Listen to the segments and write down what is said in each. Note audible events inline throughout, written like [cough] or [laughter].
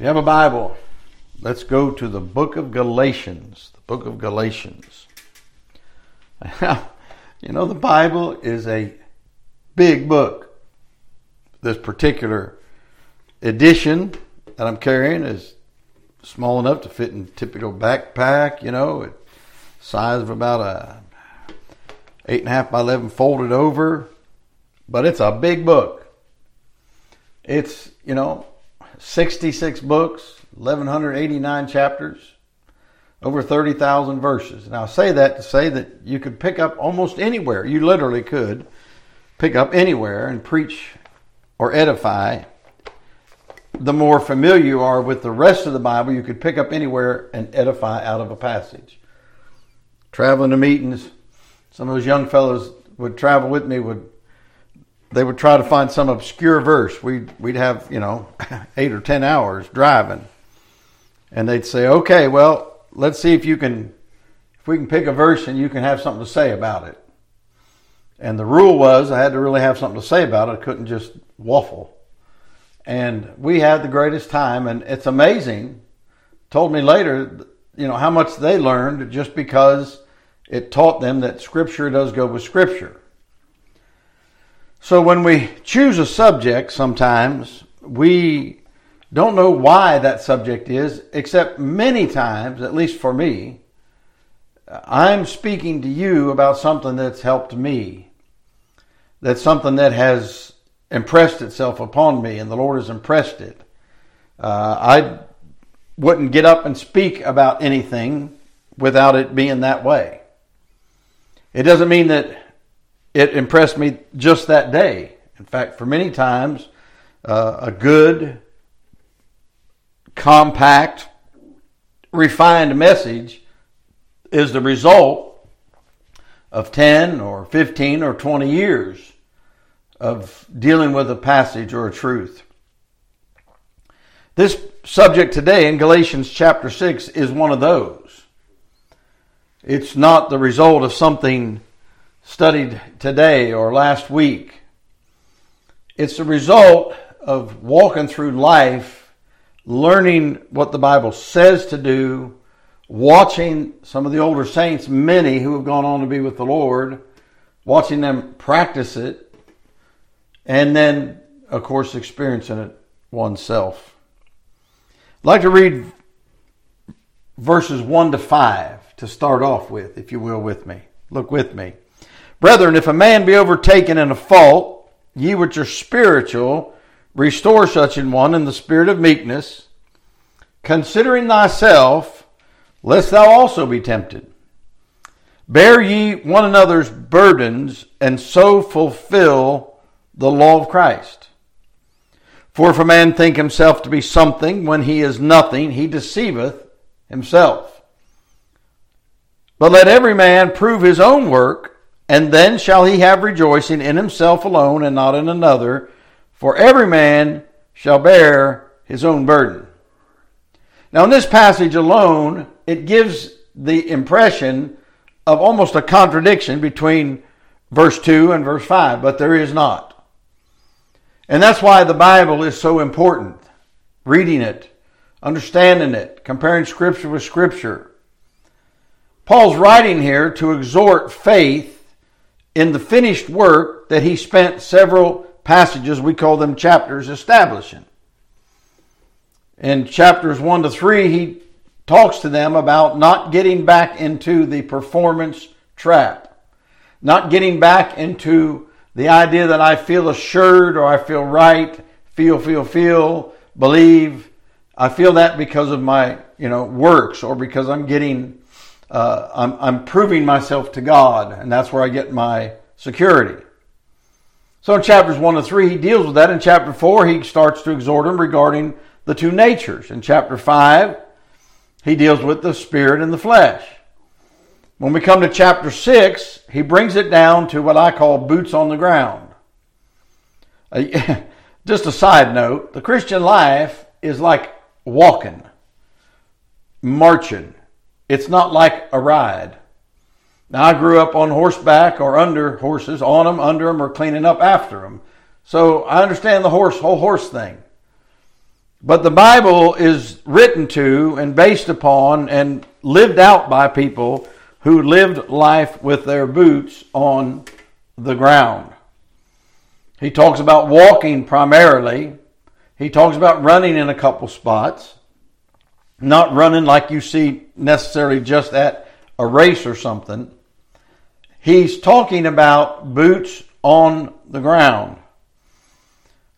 If you have a Bible, let's go to the book of Galatians. The book of Galatians. [laughs] you know, the Bible is a big book. This particular edition that I'm carrying is small enough to fit in a typical backpack, you know, size of about a eight and a half by eleven folded over. But it's a big book. It's, you know, 66 books, 1,189 chapters, over 30,000 verses. Now, I say that to say that you could pick up almost anywhere. You literally could pick up anywhere and preach or edify. The more familiar you are with the rest of the Bible, you could pick up anywhere and edify out of a passage. Traveling to meetings, some of those young fellows would travel with me would they would try to find some obscure verse. We'd, we'd have, you know, [laughs] eight or 10 hours driving. And they'd say, okay, well, let's see if you can, if we can pick a verse and you can have something to say about it. And the rule was I had to really have something to say about it. I couldn't just waffle. And we had the greatest time. And it's amazing. Told me later, you know, how much they learned just because it taught them that scripture does go with scripture. So when we choose a subject, sometimes we don't know why that subject is, except many times, at least for me, I'm speaking to you about something that's helped me. That's something that has impressed itself upon me, and the Lord has impressed it. Uh, I wouldn't get up and speak about anything without it being that way. It doesn't mean that it impressed me just that day. In fact, for many times, uh, a good, compact, refined message is the result of 10 or 15 or 20 years of dealing with a passage or a truth. This subject today in Galatians chapter 6 is one of those. It's not the result of something studied today or last week. It's a result of walking through life, learning what the Bible says to do, watching some of the older saints, many who have gone on to be with the Lord, watching them practice it, and then, of course, experiencing it oneself. I'd like to read verses 1 to 5 to start off with, if you will, with me. Look with me. Brethren, if a man be overtaken in a fault, ye which are spiritual, restore such an one in the spirit of meekness, considering thyself, lest thou also be tempted. Bear ye one another's burdens, and so fulfill the law of Christ. For if a man think himself to be something when he is nothing, he deceiveth himself. But let every man prove his own work, and then shall he have rejoicing in himself alone and not in another, for every man shall bear his own burden. Now, in this passage alone, it gives the impression of almost a contradiction between verse 2 and verse 5, but there is not. And that's why the Bible is so important. Reading it, understanding it, comparing Scripture with Scripture. Paul's writing here to exhort faith in the finished work that he spent several passages, we call them chapters, establishing. In chapters 1 to 3, he talks to them about not getting back into the performance trap, not getting back into the idea that I feel assured or I feel right, feel, feel, feel, believe. I feel that because of my, you know, works or because I'm getting uh, I'm, I'm proving myself to God, and that's where I get my security. So in chapters 1 to 3, he deals with that. In chapter 4, he starts to exhort him regarding the two natures. In chapter 5, he deals with the spirit and the flesh. When we come to chapter 6, he brings it down to what I call boots on the ground. [laughs] Just a side note the Christian life is like walking, marching. It's not like a ride. Now, I grew up on horseback or under horses, on them, under them, or cleaning up after them. So I understand the horse, whole horse thing. But the Bible is written to and based upon and lived out by people who lived life with their boots on the ground. He talks about walking primarily. He talks about running in a couple spots. Not running like you see necessarily just at a race or something. He's talking about boots on the ground.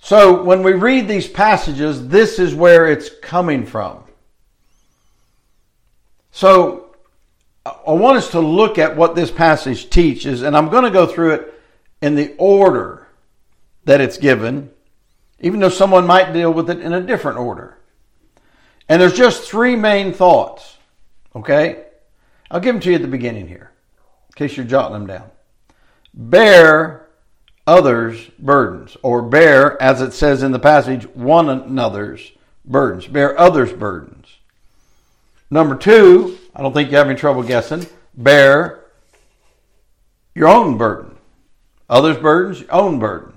So when we read these passages, this is where it's coming from. So I want us to look at what this passage teaches, and I'm going to go through it in the order that it's given, even though someone might deal with it in a different order. And there's just three main thoughts, okay? I'll give them to you at the beginning here, in case you're jotting them down. Bear others' burdens, or bear, as it says in the passage, one another's burdens. Bear others' burdens. Number two, I don't think you have any trouble guessing, bear your own burden. Others' burdens, your own burden.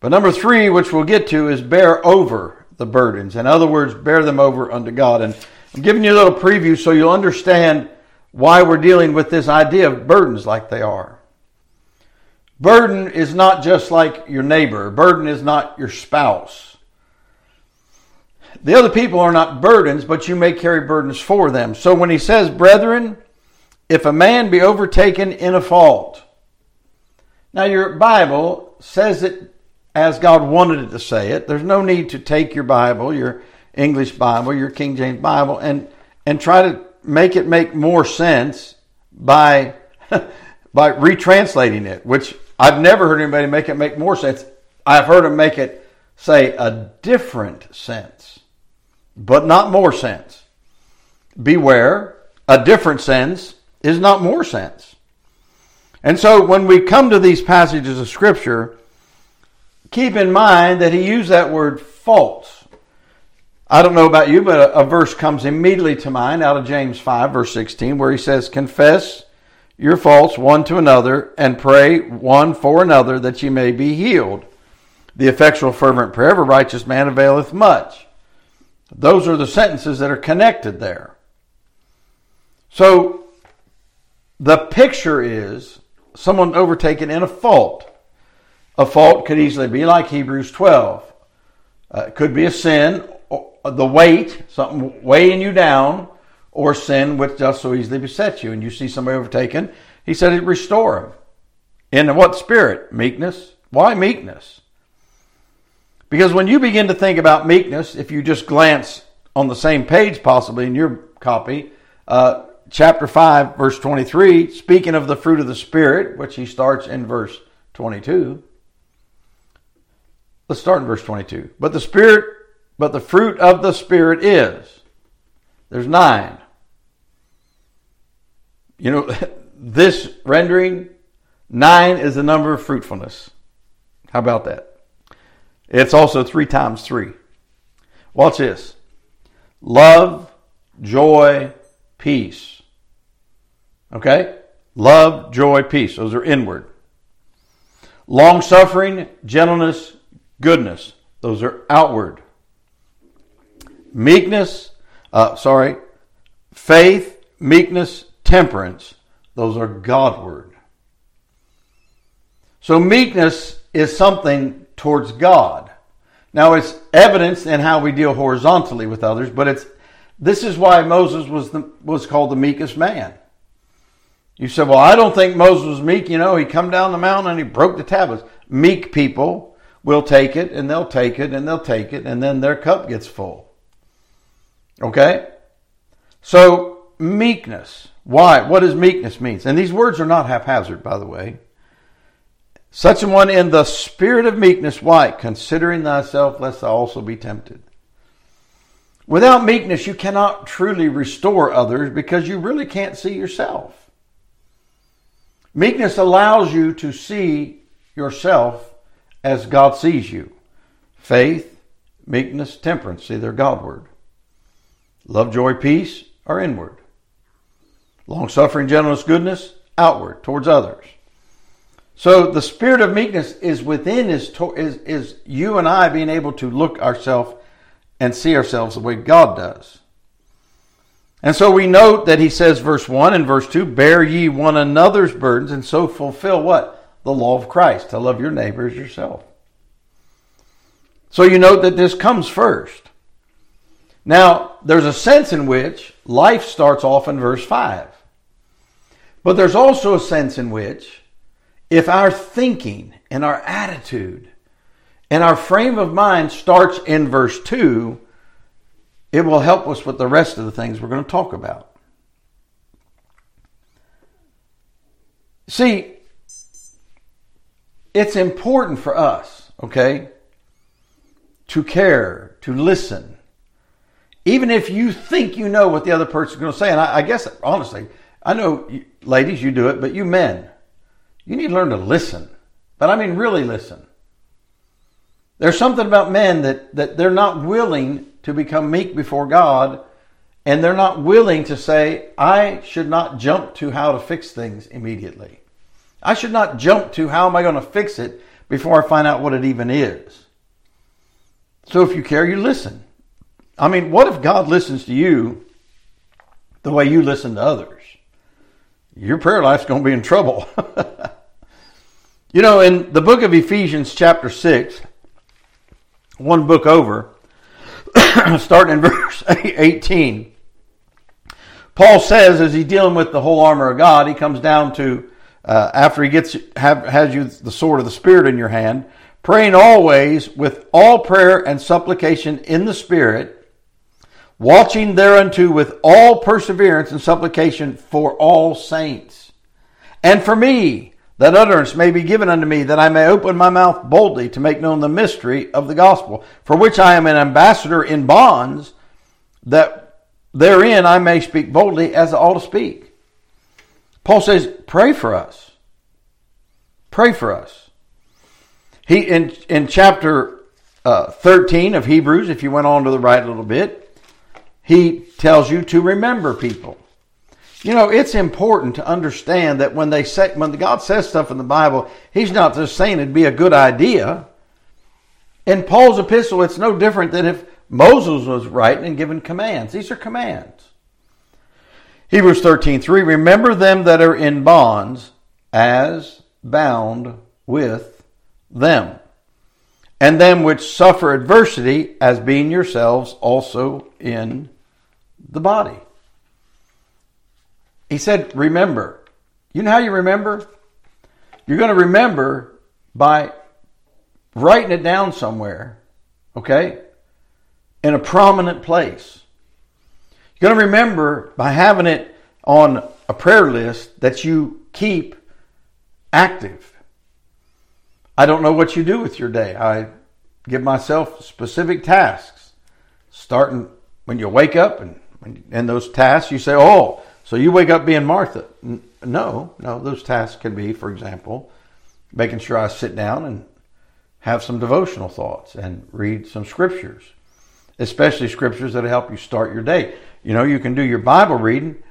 But number three, which we'll get to, is bear over the burdens. In other words, bear them over unto God. And I'm giving you a little preview so you'll understand why we're dealing with this idea of burdens like they are. Burden is not just like your neighbor. Burden is not your spouse. The other people are not burdens, but you may carry burdens for them. So when he says, brethren, if a man be overtaken in a fault. Now your Bible says it as God wanted it to say it. There's no need to take your Bible, your English Bible, your King James Bible, and, and try to make it make more sense by, [laughs] by retranslating it, which I've never heard anybody make it make more sense. I've heard them make it say a different sense, but not more sense. Beware, a different sense is not more sense. And so when we come to these passages of Scripture, keep in mind that he used that word false. I don't know about you, but a, a verse comes immediately to mind out of James 5, verse 16, where he says, Confess your faults one to another and pray one for another that ye may be healed. The effectual fervent prayer of a righteous man availeth much. Those are the sentences that are connected there. So the picture is someone overtaken in a fault. A fault could easily be like Hebrews 12. Uh, it could be a sin, the weight, something weighing you down, or sin which does so easily beset you, and you see somebody overtaken, he said he'd restore him. In what spirit? Meekness. Why meekness? Because when you begin to think about meekness, if you just glance on the same page, possibly in your copy, uh, chapter 5, verse 23, speaking of the fruit of the Spirit, which he starts in verse 22. Let's start in verse 22. But the Spirit, but the fruit of the Spirit is. There's nine. You know, [laughs] this rendering, nine is the number of fruitfulness. How about that? It's also three times three. Watch this love, joy, peace. Okay? Love, joy, peace. Those are inward. Long suffering, gentleness, goodness. Those are outward. Meekness, uh, sorry, faith, meekness, temperance, those are Godward. So meekness is something towards God. Now it's evidence in how we deal horizontally with others, but it's this is why Moses was the, was called the meekest man. You said, "Well, I don't think Moses was meek." You know, he come down the mountain and he broke the tablets. Meek people will take it and they'll take it and they'll take it and then their cup gets full. Okay? So, meekness. Why? What does meekness mean? And these words are not haphazard, by the way. Such a one in the spirit of meekness, why? Considering thyself, lest thou also be tempted. Without meekness, you cannot truly restore others because you really can't see yourself. Meekness allows you to see yourself as God sees you. Faith, meekness, temperance, see, they're Godward. Love, joy, peace are inward. Long suffering, gentleness, goodness, outward towards others. So the spirit of meekness is within is, is, is you and I being able to look ourselves and see ourselves the way God does. And so we note that he says, verse 1 and verse 2, bear ye one another's burdens and so fulfill what? The law of Christ, to love your neighbor as yourself. So you note that this comes first. Now, there's a sense in which life starts off in verse 5. But there's also a sense in which if our thinking and our attitude and our frame of mind starts in verse 2, it will help us with the rest of the things we're going to talk about. See, it's important for us, okay, to care, to listen. Even if you think you know what the other person's going to say, and I, I guess, honestly, I know, ladies, you do it, but you men, you need to learn to listen. But I mean, really listen. There's something about men that, that they're not willing to become meek before God, and they're not willing to say, I should not jump to how to fix things immediately. I should not jump to how am I going to fix it before I find out what it even is. So if you care, you listen. I mean, what if God listens to you the way you listen to others? Your prayer life's going to be in trouble. [laughs] you know, in the book of Ephesians, chapter 6, one book over, [clears throat] starting in [laughs] verse 18. Paul says, as he's dealing with the whole armor of God, he comes down to uh, after he gets have, has you the sword of the Spirit in your hand, praying always with all prayer and supplication in the Spirit, watching thereunto with all perseverance and supplication for all saints, and for me that utterance may be given unto me, that I may open my mouth boldly to make known the mystery of the gospel, for which I am an ambassador in bonds, that therein I may speak boldly as I ought to speak. Paul says, pray for us. Pray for us. He in in chapter uh, 13 of Hebrews, if you went on to the right a little bit, he tells you to remember people. You know, it's important to understand that when they say when God says stuff in the Bible, He's not just saying it'd be a good idea. In Paul's epistle, it's no different than if Moses was writing and giving commands. These are commands. Hebrews 13, 3, remember them that are in bonds as bound with them, and them which suffer adversity as being yourselves also in the body. He said, remember. You know how you remember? You're going to remember by writing it down somewhere, okay? In a prominent place. You're going to remember by having it on a prayer list that you keep active. I don't know what you do with your day. I give myself specific tasks, starting when you wake up and and those tasks you say, "Oh, so you wake up being Martha. No, no, those tasks can be, for example, making sure I sit down and have some devotional thoughts and read some scriptures, especially scriptures that help you start your day. You know, you can do your Bible reading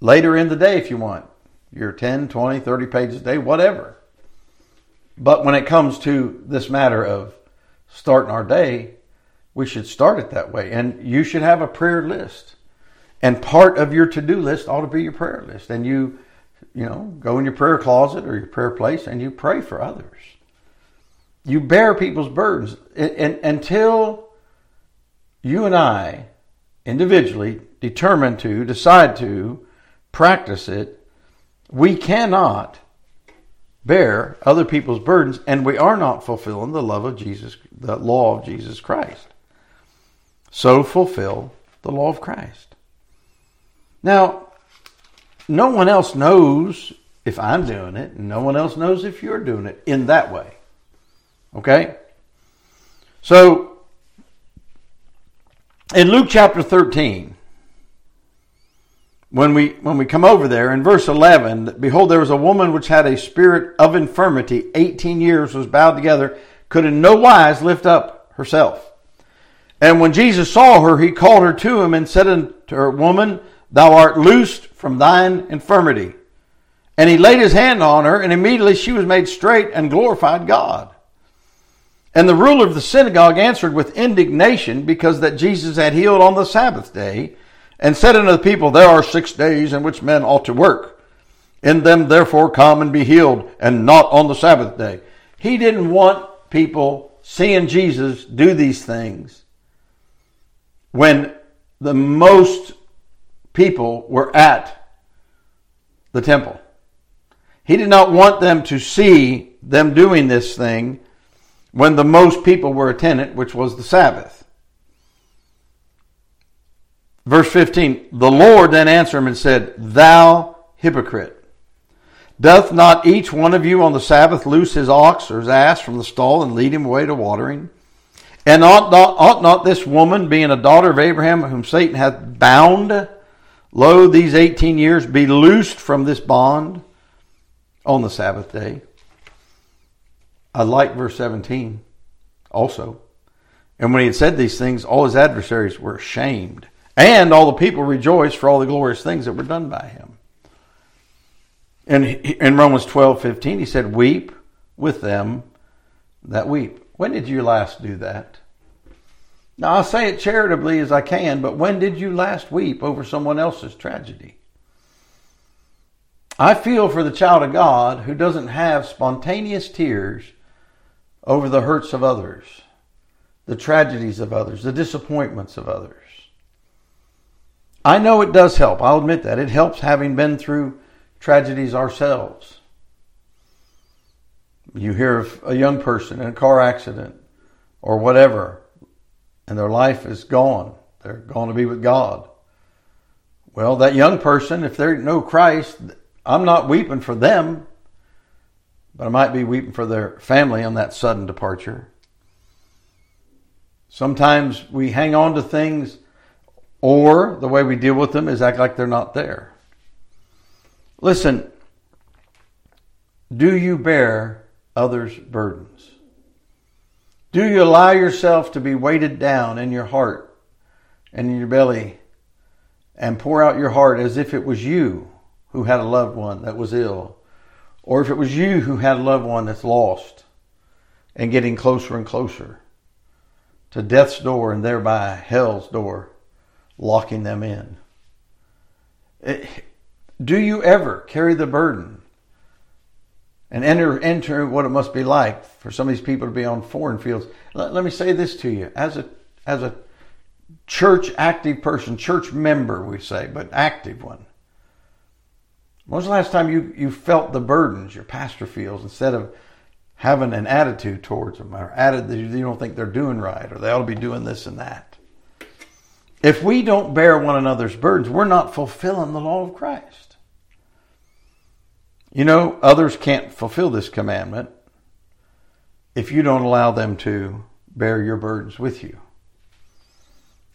later in the day if you want, your 10, 20, 30 pages a day, whatever. But when it comes to this matter of starting our day, we should start it that way. And you should have a prayer list. And part of your to do list ought to be your prayer list. And you, you know, go in your prayer closet or your prayer place and you pray for others. You bear people's burdens. And, and until you and I individually determine to, decide to practice it, we cannot bear other people's burdens and we are not fulfilling the love of Jesus, the law of Jesus Christ. So fulfill the law of Christ. Now, no one else knows if I'm doing it, and no one else knows if you're doing it in that way. Okay? So, in Luke chapter 13, when we when we come over there in verse 11 behold there was a woman which had a spirit of infirmity 18 years was bowed together could in no wise lift up herself and when jesus saw her he called her to him and said unto her woman Thou art loosed from thine infirmity. And he laid his hand on her, and immediately she was made straight and glorified God. And the ruler of the synagogue answered with indignation because that Jesus had healed on the Sabbath day and said unto the people, There are six days in which men ought to work. In them therefore come and be healed and not on the Sabbath day. He didn't want people seeing Jesus do these things when the most people were at the temple. He did not want them to see them doing this thing when the most people were attendant, which was the Sabbath. Verse 15 The Lord then answered him and said, Thou hypocrite, doth not each one of you on the Sabbath loose his ox or his ass from the stall and lead him away to watering? And ought not, ought not this woman, being a daughter of Abraham, whom Satan hath bound, lo, these eighteen years, be loosed from this bond on the Sabbath day? I like verse 17 also. And when he had said these things, all his adversaries were ashamed, and all the people rejoiced for all the glorious things that were done by him. And in Romans 12 15, he said, Weep with them that weep. When did you last do that? Now, I'll say it charitably as I can, but when did you last weep over someone else's tragedy? I feel for the child of God who doesn't have spontaneous tears over the hurts of others, the tragedies of others, the disappointments of others. I know it does help. I'll admit that. It helps having been through tragedies ourselves. You hear of a young person in a car accident or whatever, and their life is gone. They're going to be with God. Well, that young person, if they know Christ, I'm not weeping for them but I might be weeping for their family on that sudden departure. Sometimes we hang on to things, or the way we deal with them is act like they're not there. Listen, do you bear others' burdens? Do you allow yourself to be weighted down in your heart and in your belly and pour out your heart as if it was you who had a loved one that was ill or if it was you who had a loved one that's lost and getting closer and closer to death's door and thereby hell's door, locking them in. Eh, do you ever carry the burden and enter enter what it must be like for some of these people to be on foreign fields? Let, let me say this to you as a as a church active person, church member, we say, but active one. When was the last time you, you felt the burdens your pastor feels instead of having an attitude towards them or added that you don't think they're doing right or they ought to be doing this and that? If we don't bear one another's burdens, we're not fulfilling the law of Christ. You know, others can't fulfill this commandment if you don't allow them to bear your burdens with you.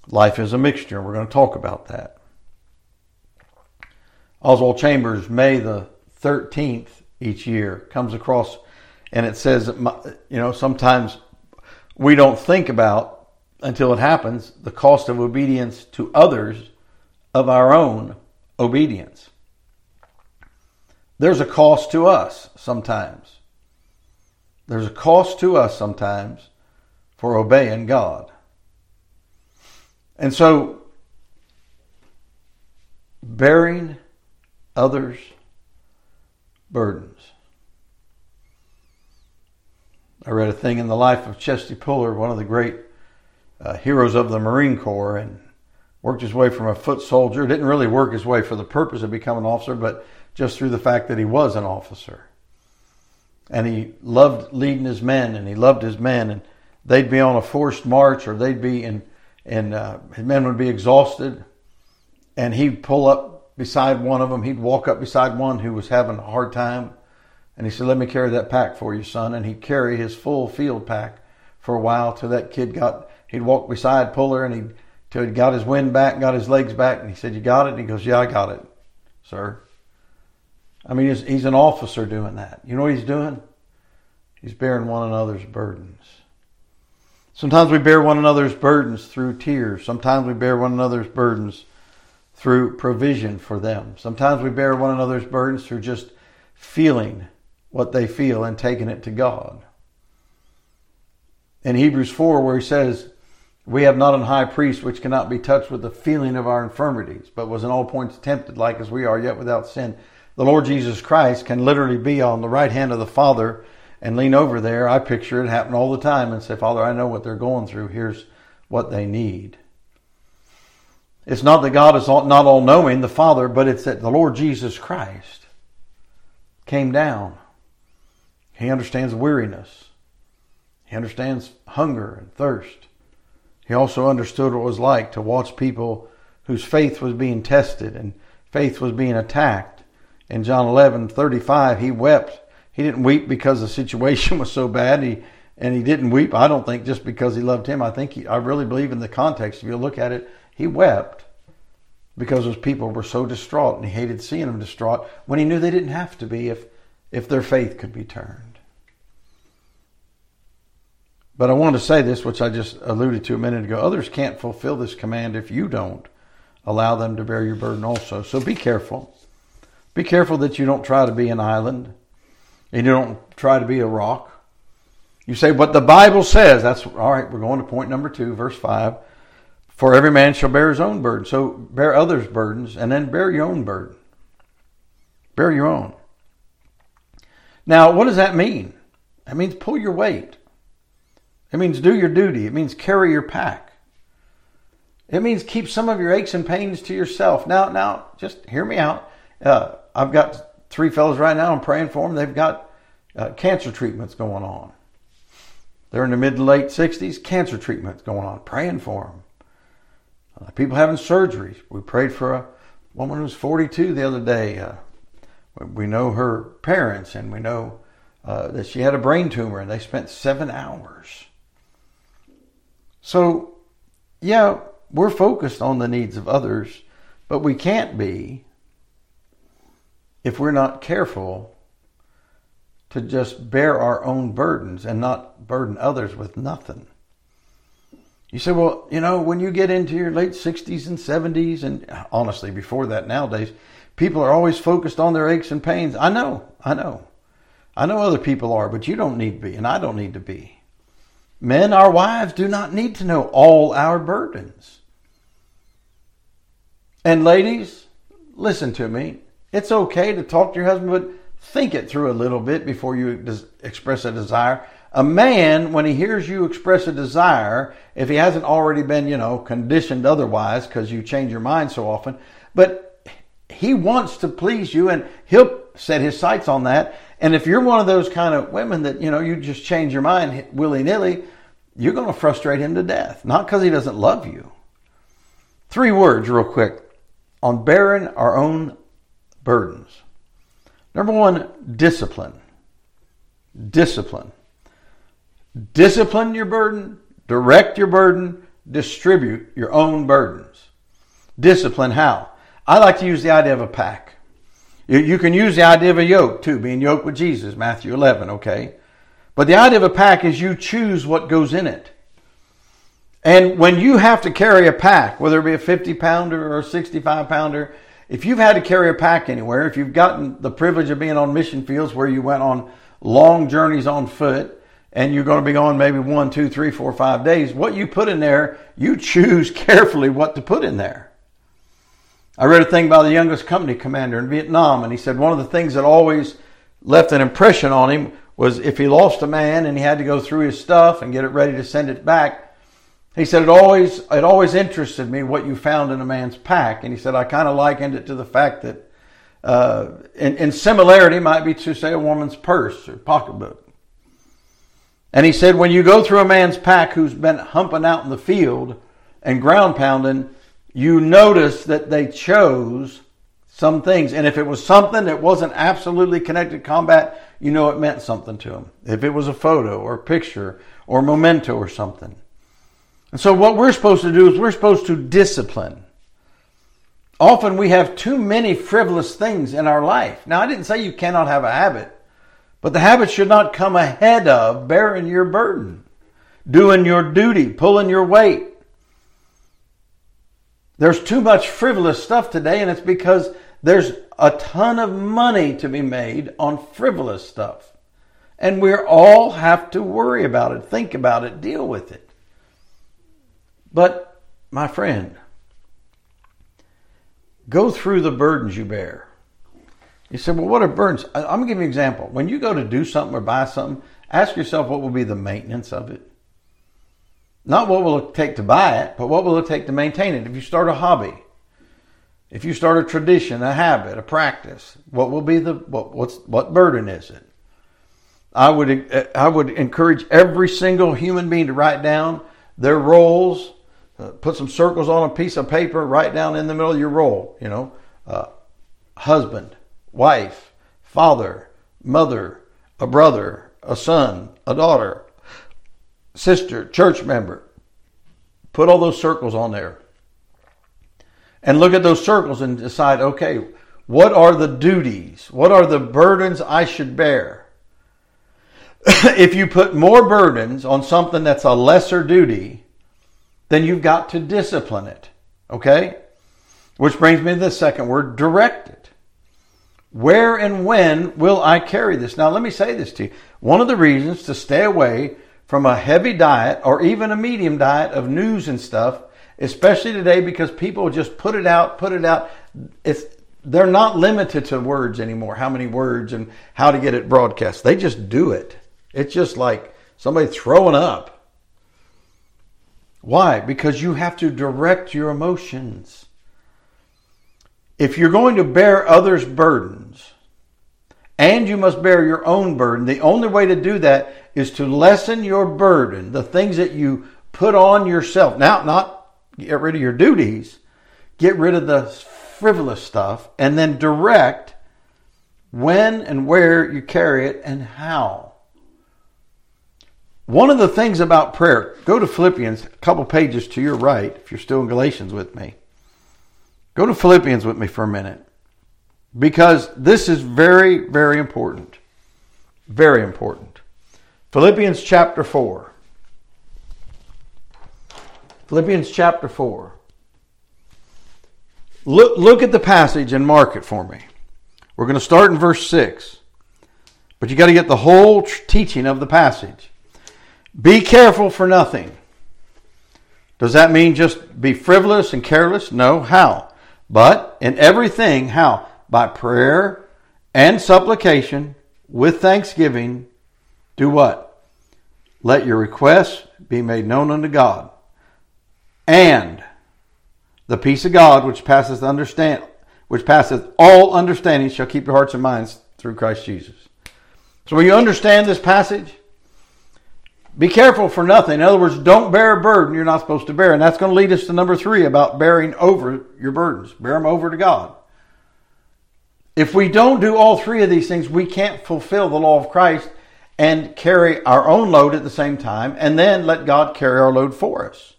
Life is a mixture, and we're going to talk about that. Oswald Chambers, May the 13th each year, comes across and it says, you know, sometimes we don't think about until it happens the cost of obedience to others of our own obedience. There's a cost to us sometimes. There's a cost to us sometimes for obeying God. And so, bearing others' burdens. I read a thing in the life of Chesty Puller, one of the great uh, heroes of the Marine Corps, and worked his way from a foot soldier. Didn't really work his way for the purpose of becoming an officer, but just through the fact that he was an officer. And he loved leading his men, and he loved his men, and they'd be on a forced march, or they'd be in, and uh, his men would be exhausted, and he'd pull up beside one of them. He'd walk up beside one who was having a hard time. And he said, Let me carry that pack for you, son. And he'd carry his full field pack for a while till that kid got, he'd walk beside Puller and he'd, till he got his wind back, got his legs back. And he said, You got it? And he goes, Yeah, I got it, sir. I mean, he's, he's an officer doing that. You know what he's doing? He's bearing one another's burdens. Sometimes we bear one another's burdens through tears. Sometimes we bear one another's burdens through provision for them. Sometimes we bear one another's burdens through just feeling what they feel and taking it to God. in Hebrews 4 where he says, We have not an high priest which cannot be touched with the feeling of our infirmities, but was in all points tempted like as we are, yet without sin. The Lord Jesus Christ can literally be on the right hand of the Father and lean over there. I picture it happen all the time and say, Father, I know what they're going through. Here's what they need. It's not that God is not all knowing, the Father, but it's that the Lord Jesus Christ came down. He understands weariness. He understands hunger and thirst. He also understood what it was like to watch people whose faith was being tested and faith was being attacked. In John 11, 35, he wept. He didn't weep because the situation [laughs] was so bad. He, and he didn't weep, I don't think, just because he loved him. I think he, I really believe in the context, if you look at it, he wept because his people were so distraught and he hated seeing them distraught when he knew they didn't have to be if, if their faith could be turned. But I wanted to say this, which I just alluded to a minute ago. Others can't fulfill this command if you don't allow them to bear your burden also. So be careful. Be careful that you don't try to be an island and you don't try to be a rock. You say, but the Bible says, that's all right, we're going to point number two, verse five. For every man shall bear his own burden. So bear others' burdens and then bear your own burden. Bear your own. Now, what does that mean? That means pull your weight. It means do your duty. It means carry your pack. It means keep some of your aches and pains to yourself. Now, now, just hear me out. Uh, I've got three fellows right now. I'm praying for them. They've got uh, cancer treatments going on. They're in the mid to late 60s. Cancer treatments going on. Praying for them. Uh, people having surgeries. We prayed for a woman who was 42 the other day. Uh, we know her parents, and we know uh, that she had a brain tumor, and they spent seven hours. So, yeah, we're focused on the needs of others, but we can't be if we're not careful to just bear our own burdens and not burden others with nothing. You say, well, you know, when you get into your late 60s and 70s, and honestly, before that nowadays, people are always focused on their aches and pains. I know, I know. I know other people are, but you don't need to be, and I don't need to be. Men, our wives, do not need to know all our burdens. And ladies, listen to me. It's okay to talk to your husband, but think it through a little bit before you express a desire. A man, when he hears you express a desire, if he hasn't already been, you know, conditioned otherwise because you change your mind so often, but he wants to please you and he'll set his sights on that. And if you're one of those kind of women that, you know, you just change your mind willy nilly, you're going to frustrate him to death. Not because he doesn't love you. Three words, real quick, on bearing our own burdens. Number one, discipline. Discipline. Discipline your burden, direct your burden, distribute your own burdens. Discipline how? I like to use the idea of a pack. You, can use the idea of a yoke too, being yoked with Jesus, Matthew 11, okay? But the idea of a pack is you choose what goes in it. And when you have to carry a pack, whether it be a 50 pounder or a 65 pounder, if you've had to carry a pack anywhere, if you've gotten the privilege of being on mission fields where you went on long journeys on foot, and you're going to be gone maybe one, two, three, four, five days, what you put in there, you choose [laughs] carefully what to put in there. I read a thing by the youngest company commander in Vietnam, and he said one of the things that always left an impression on him was if he lost a man and he had to go through his stuff and get it ready to send it back. He said it always it always interested me what you found in a man's pack, and he said I kind of likened it to the fact that uh, in, in similarity might be to say a woman's purse or pocketbook. And he said, when you go through a man's pack who's been humping out in the field and ground pounding, you notice that they chose some things. And if it was something that wasn't absolutely connected to combat, you know it meant something to them. If it was a photo or a picture or a memento or something. And so what we're supposed to do is we're supposed to discipline. Often we have too many frivolous things in our life. Now, I didn't say you cannot have a habit. But the habit should not come ahead of bearing your burden, doing your duty, pulling your weight. There's too much frivolous stuff today, and it's because there's a ton of money to be made on frivolous stuff. And we all have to worry about it, think about it, deal with it. But, my friend, go through the burdens you bear. You said, well, what are burdens? I'm going to give you an example. When you go to do something or buy something, ask yourself what will be the maintenance of it. Not what will it take to buy it, but what will it take to maintain it. If you start a hobby, if you start a tradition, a habit, a practice, what will be the what what's what burden is it? I would uh, I would encourage every single human being to write down their roles, uh, put some circles on a piece of paper, right down in the middle of your role. You know, uh, husband, wife, father, mother, a brother, a son, a daughter, sister, church member. Put all those circles on there. And look at those circles and decide okay, what are the duties? What are the burdens I should bear? [laughs] if you put more burdens on something that's a lesser duty, then you've got to discipline it. Okay? Which brings me to the second word direct it. Where and when will I carry this? Now, let me say this to you. One of the reasons to stay away from a heavy diet or even a medium diet of news and stuff, especially today because people just put it out, put it out. It's, they're not limited to words anymore, how many words and how to get it broadcast. They just do it. It's just like somebody throwing up. Why? Because you have to direct your emotions. If you're going to bear others' burdens, and you must bear your own burden. The only way to do that is to lessen your burden, the things that you put on yourself. Now, not get rid of your duties, get rid of the frivolous stuff, and then direct when and where you carry it and how. One of the things about prayer, go to Philippians, a couple pages to your right, if you're still in Galatians with me. Go to Philippians with me for a minute because this is very, very important. Very important. Philippians chapter 4. Philippians chapter 4. Look, look at the passage and mark it for me. We're going to start in verse 6. But you got to get the whole teaching of the passage. Be careful for nothing. Does that mean just be frivolous and careless? No. How? But in everything, how? by prayer and supplication with thanksgiving, do what? Let your requests be made known unto God. And the peace of God which passeth understand which passeth all understanding shall keep your hearts and minds through Christ Jesus. So when you understand this passage, be careful for nothing. In other words, don't bear a burden you're not supposed to bear. And that's going to lead us to number three about bearing over your burdens. Bear them over to God. If we don't do all three of these things, we can't fulfill the law of Christ and carry our own load at the same time and then let God carry our load for us.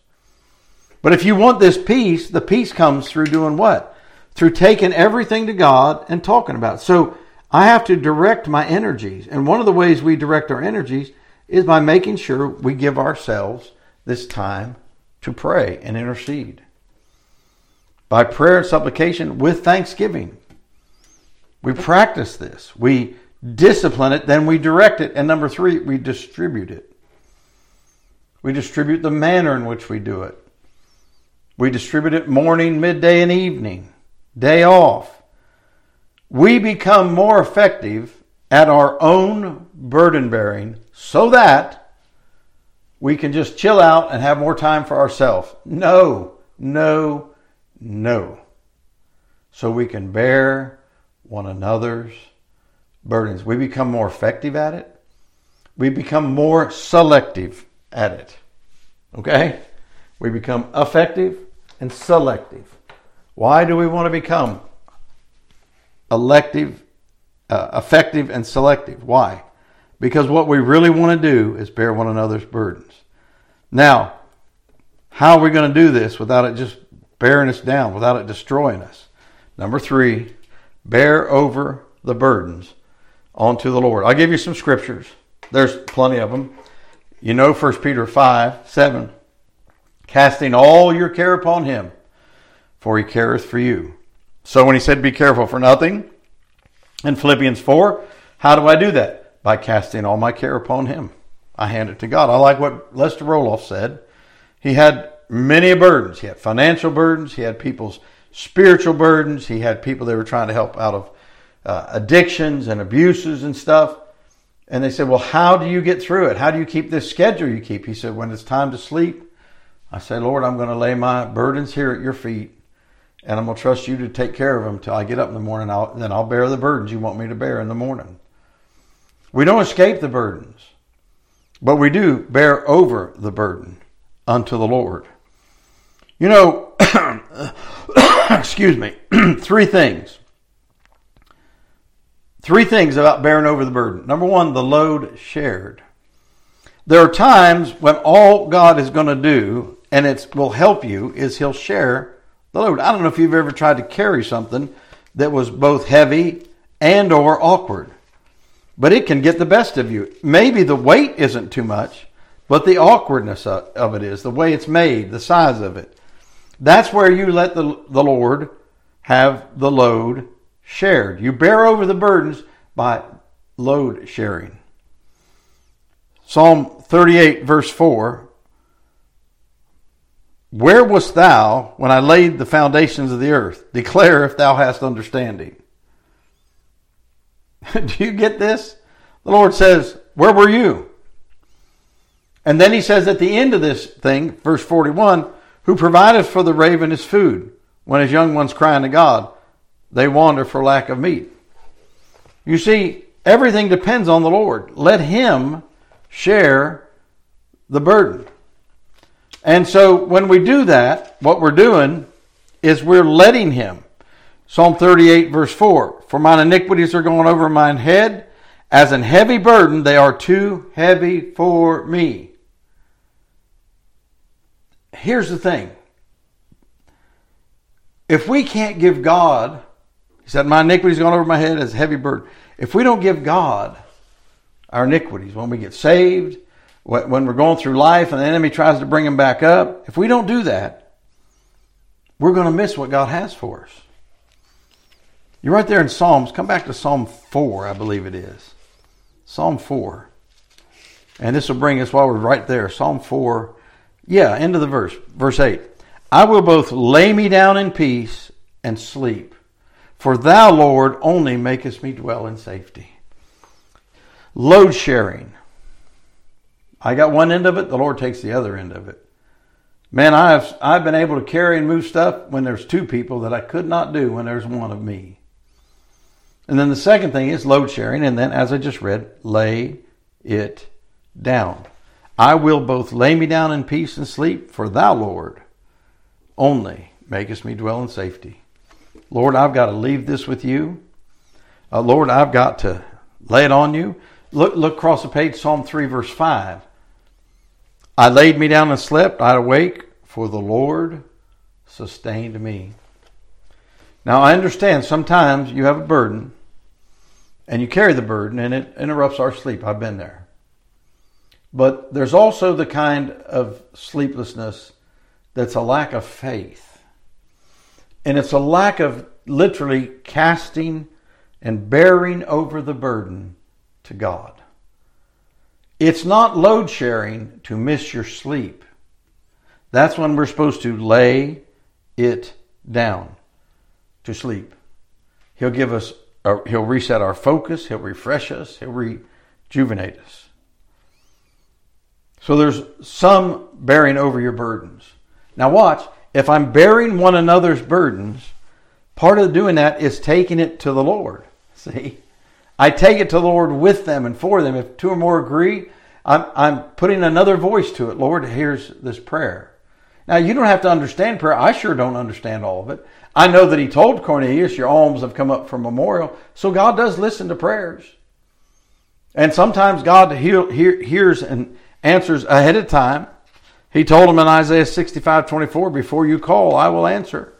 But if you want this peace, the peace comes through doing what? Through taking everything to God and talking about it. So I have to direct my energies. And one of the ways we direct our energies is by making sure we give ourselves this time to pray and intercede. By prayer and supplication with thanksgiving. We practice this. We discipline it, then we direct it. And number three, we distribute it. We distribute the manner in which we do it. We distribute it morning, midday, and evening, day off. We become more effective at our own burden bearing so that we can just chill out and have more time for ourselves. No, no, no. So we can bear one another's burdens. We become more effective at it. We become more selective at it. Okay? We become effective and selective. Why do we want to become elective, uh, effective, and selective? Why? Because what we really want to do is bear one another's burdens. Now, how are we going to do this without it just bearing us down, without it destroying us? Number three, bear over the burdens onto the Lord. I'll give you some scriptures. There's plenty of them. You know 1 Peter 5 7. Casting all your care upon him, for he careth for you. So when he said, Be careful for nothing, in Philippians 4, how do I do that? By casting all my care upon him. I hand it to God. I like what Lester Roloff said. He had many burdens. He had financial burdens. He had people's spiritual burdens. He had people they were trying to help out of uh, addictions and abuses and stuff. And they said, Well, how do you get through it? How do you keep this schedule you keep? He said, When it's time to sleep, I say, Lord, I'm going to lay my burdens here at your feet and I'm going to trust you to take care of them till I get up in the morning. I'll, then I'll bear the burdens you want me to bear in the morning. We don't escape the burdens, but we do bear over the burden unto the Lord. You know, [coughs] excuse me, [coughs] three things. Three things about bearing over the burden. Number one, the load shared. There are times when all God is going to do, and it will help you, is He'll share the load. I don't know if you've ever tried to carry something that was both heavy and or awkward. But it can get the best of you. Maybe the weight isn't too much, but the awkwardness of it is, the way it's made, the size of it. That's where you let the, the Lord have the load shared. You bear over the burdens by load sharing. Psalm 38, verse 4 Where wast thou when I laid the foundations of the earth? Declare if thou hast understanding. [laughs] Do you get this? The Lord says, Where were you? And then he says at the end of this thing, verse 41, Who provideth for the raven his food when his young ones cry unto God? They wander for lack of meat. You see, everything depends on the Lord. Let him share the burden. And so when we do that, what we're doing is we're letting him. Psalm 38, verse 4 For mine iniquities are gone over mine head. As an heavy burden, they are too heavy for me. Here's the thing if we can't give God, he said, My iniquities gone over my head as a heavy burden. If we don't give God our iniquities when we get saved, when we're going through life and the enemy tries to bring them back up, if we don't do that, we're going to miss what God has for us. You're right there in Psalms. Come back to Psalm 4, I believe it is. Psalm 4. And this will bring us while we're right there. Psalm 4. Yeah, end of the verse. Verse 8. I will both lay me down in peace and sleep. For thou, Lord, only makest me dwell in safety. Load sharing. I got one end of it, the Lord takes the other end of it. Man, I've, I've been able to carry and move stuff when there's two people that I could not do when there's one of me. And then the second thing is load sharing. And then, as I just read, lay it down. I will both lay me down in peace and sleep, for thou, Lord, only makest me dwell in safety. Lord, I've got to leave this with you. Uh, Lord, I've got to lay it on you. Look, look across the page, Psalm 3, verse 5. I laid me down and slept. I awake, for the Lord sustained me. Now, I understand sometimes you have a burden and you carry the burden and it interrupts our sleep. I've been there. But there's also the kind of sleeplessness that's a lack of faith. And it's a lack of literally casting and bearing over the burden to God. It's not load sharing to miss your sleep. That's when we're supposed to lay it down to sleep. He'll give us he'll reset our focus, he'll refresh us, he'll rejuvenate us. So there's some bearing over your burdens. Now watch, if I'm bearing one another's burdens, part of doing that is taking it to the Lord. [laughs] See? I take it to the Lord with them and for them. If two or more agree, I'm, I'm putting another voice to it. Lord, here's this prayer. Now, you don't have to understand prayer. I sure don't understand all of it. I know that he told Cornelius, Your alms have come up for memorial. So God does listen to prayers. And sometimes God hears and answers ahead of time. He told him in Isaiah 65 24, Before you call, I will answer.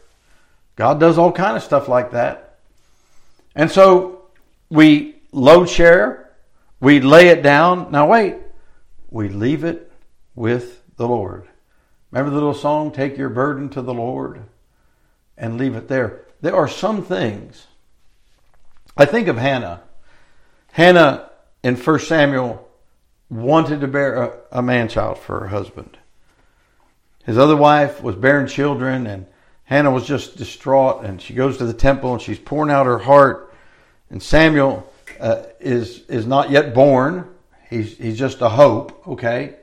God does all kind of stuff like that. And so we load share, we lay it down. Now, wait, we leave it with the Lord. Remember the little song, Take Your Burden to the Lord? and leave it there. There are some things. I think of Hannah. Hannah in 1 Samuel wanted to bear a, a man child for her husband. His other wife was bearing children, and Hannah was just distraught. And she goes to the temple and she's pouring out her heart. And Samuel uh, is is not yet born. He's he's just a hope. Okay.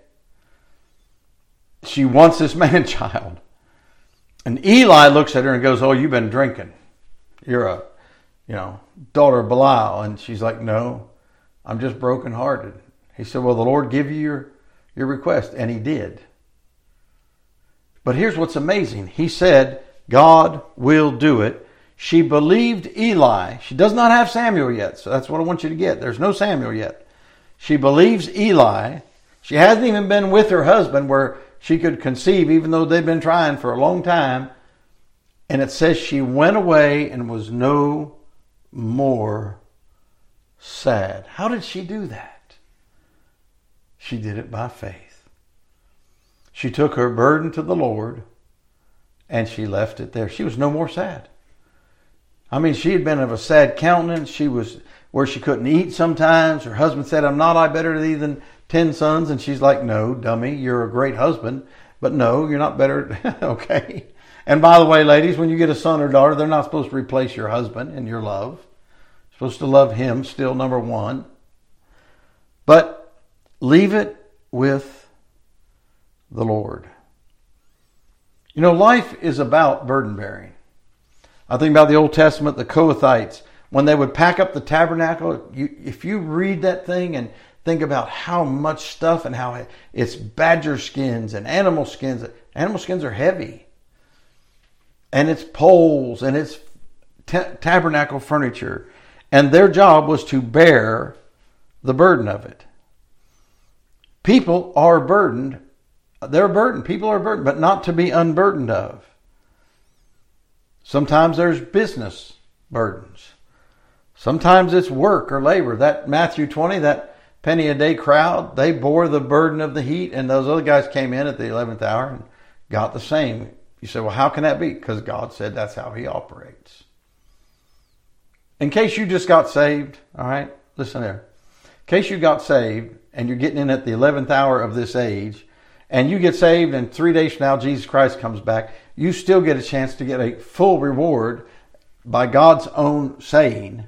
She wants this man [laughs] child, and Eli looks at her and goes, "Oh, you've been drinking. You're a, you know, daughter of Belial." And she's like, "No, I'm just brokenhearted." He said, "Well, the Lord give you your your request," and He did. But here's what's amazing. He said, God will do it. She believed Eli. She does not have Samuel yet, so that's what I want you to get. There's no Samuel yet. She believes Eli. She hasn't even been with her husband where she could conceive, even though they've been trying for a long time. And it says she went away and was no more sad. How did she do that? She did it by faith. She took her burden to the Lord and she left it there. She was no more sad. I mean, she had been of a sad countenance. She was where she couldn't eat sometimes. Her husband said, I'm not I better thee than ten sons? And she's like, No, dummy, you're a great husband. But no, you're not better. [laughs] okay. And by the way, ladies, when you get a son or daughter, they're not supposed to replace your husband in your love. You're supposed to love him still, number one. But leave it with the Lord. You know, life is about burden bearing. I think about the Old Testament, the Kohathites, when they would pack up the tabernacle. You, if you read that thing and think about how much stuff and how it's badger skins and animal skins, animal skins are heavy. And it's poles and it's t- tabernacle furniture. And their job was to bear the burden of it. People are burdened they're burdened. People are burdened, but not to be unburdened of. Sometimes there's business burdens. Sometimes it's work or labor. That Matthew 20, that penny a day crowd, they bore the burden of the heat, and those other guys came in at the 11th hour and got the same. You say, well, how can that be? Because God said that's how He operates. In case you just got saved, all right, listen there. In case you got saved and you're getting in at the 11th hour of this age, and you get saved, and three days from now, Jesus Christ comes back, you still get a chance to get a full reward by God's own saying,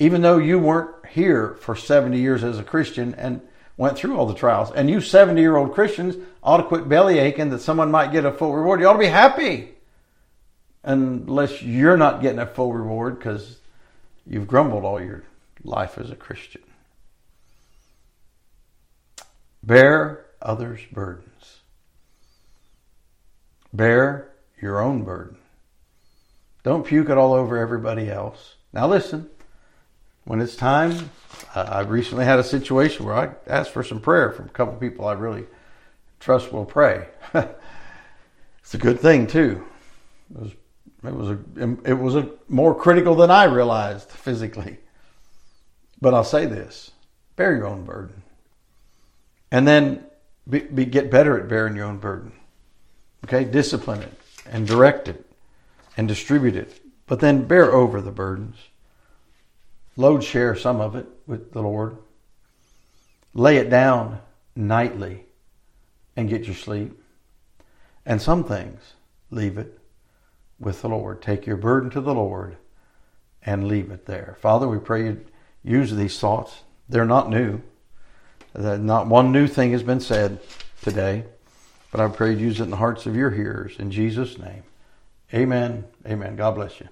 even though you weren't here for 70 years as a Christian and went through all the trials. And you 70 year old Christians ought to quit belly aching that someone might get a full reward. You ought to be happy. Unless you're not getting a full reward because you've grumbled all your life as a Christian. Bear others' burdens. Bear your own burden. Don't puke it all over everybody else. Now, listen, when it's time, I recently had a situation where I asked for some prayer from a couple of people I really trust will pray. [laughs] it's a good thing, too. It was, it was, a, it was a, more critical than I realized physically. But I'll say this bear your own burden. And then be, be, get better at bearing your own burden. Okay, discipline it and direct it and distribute it, but then bear over the burdens. Load share some of it with the Lord. Lay it down nightly and get your sleep. And some things, leave it with the Lord. Take your burden to the Lord and leave it there. Father, we pray you use these thoughts. They're not new. Not one new thing has been said today. But I pray you use it in the hearts of your hearers. In Jesus' name. Amen. Amen. God bless you.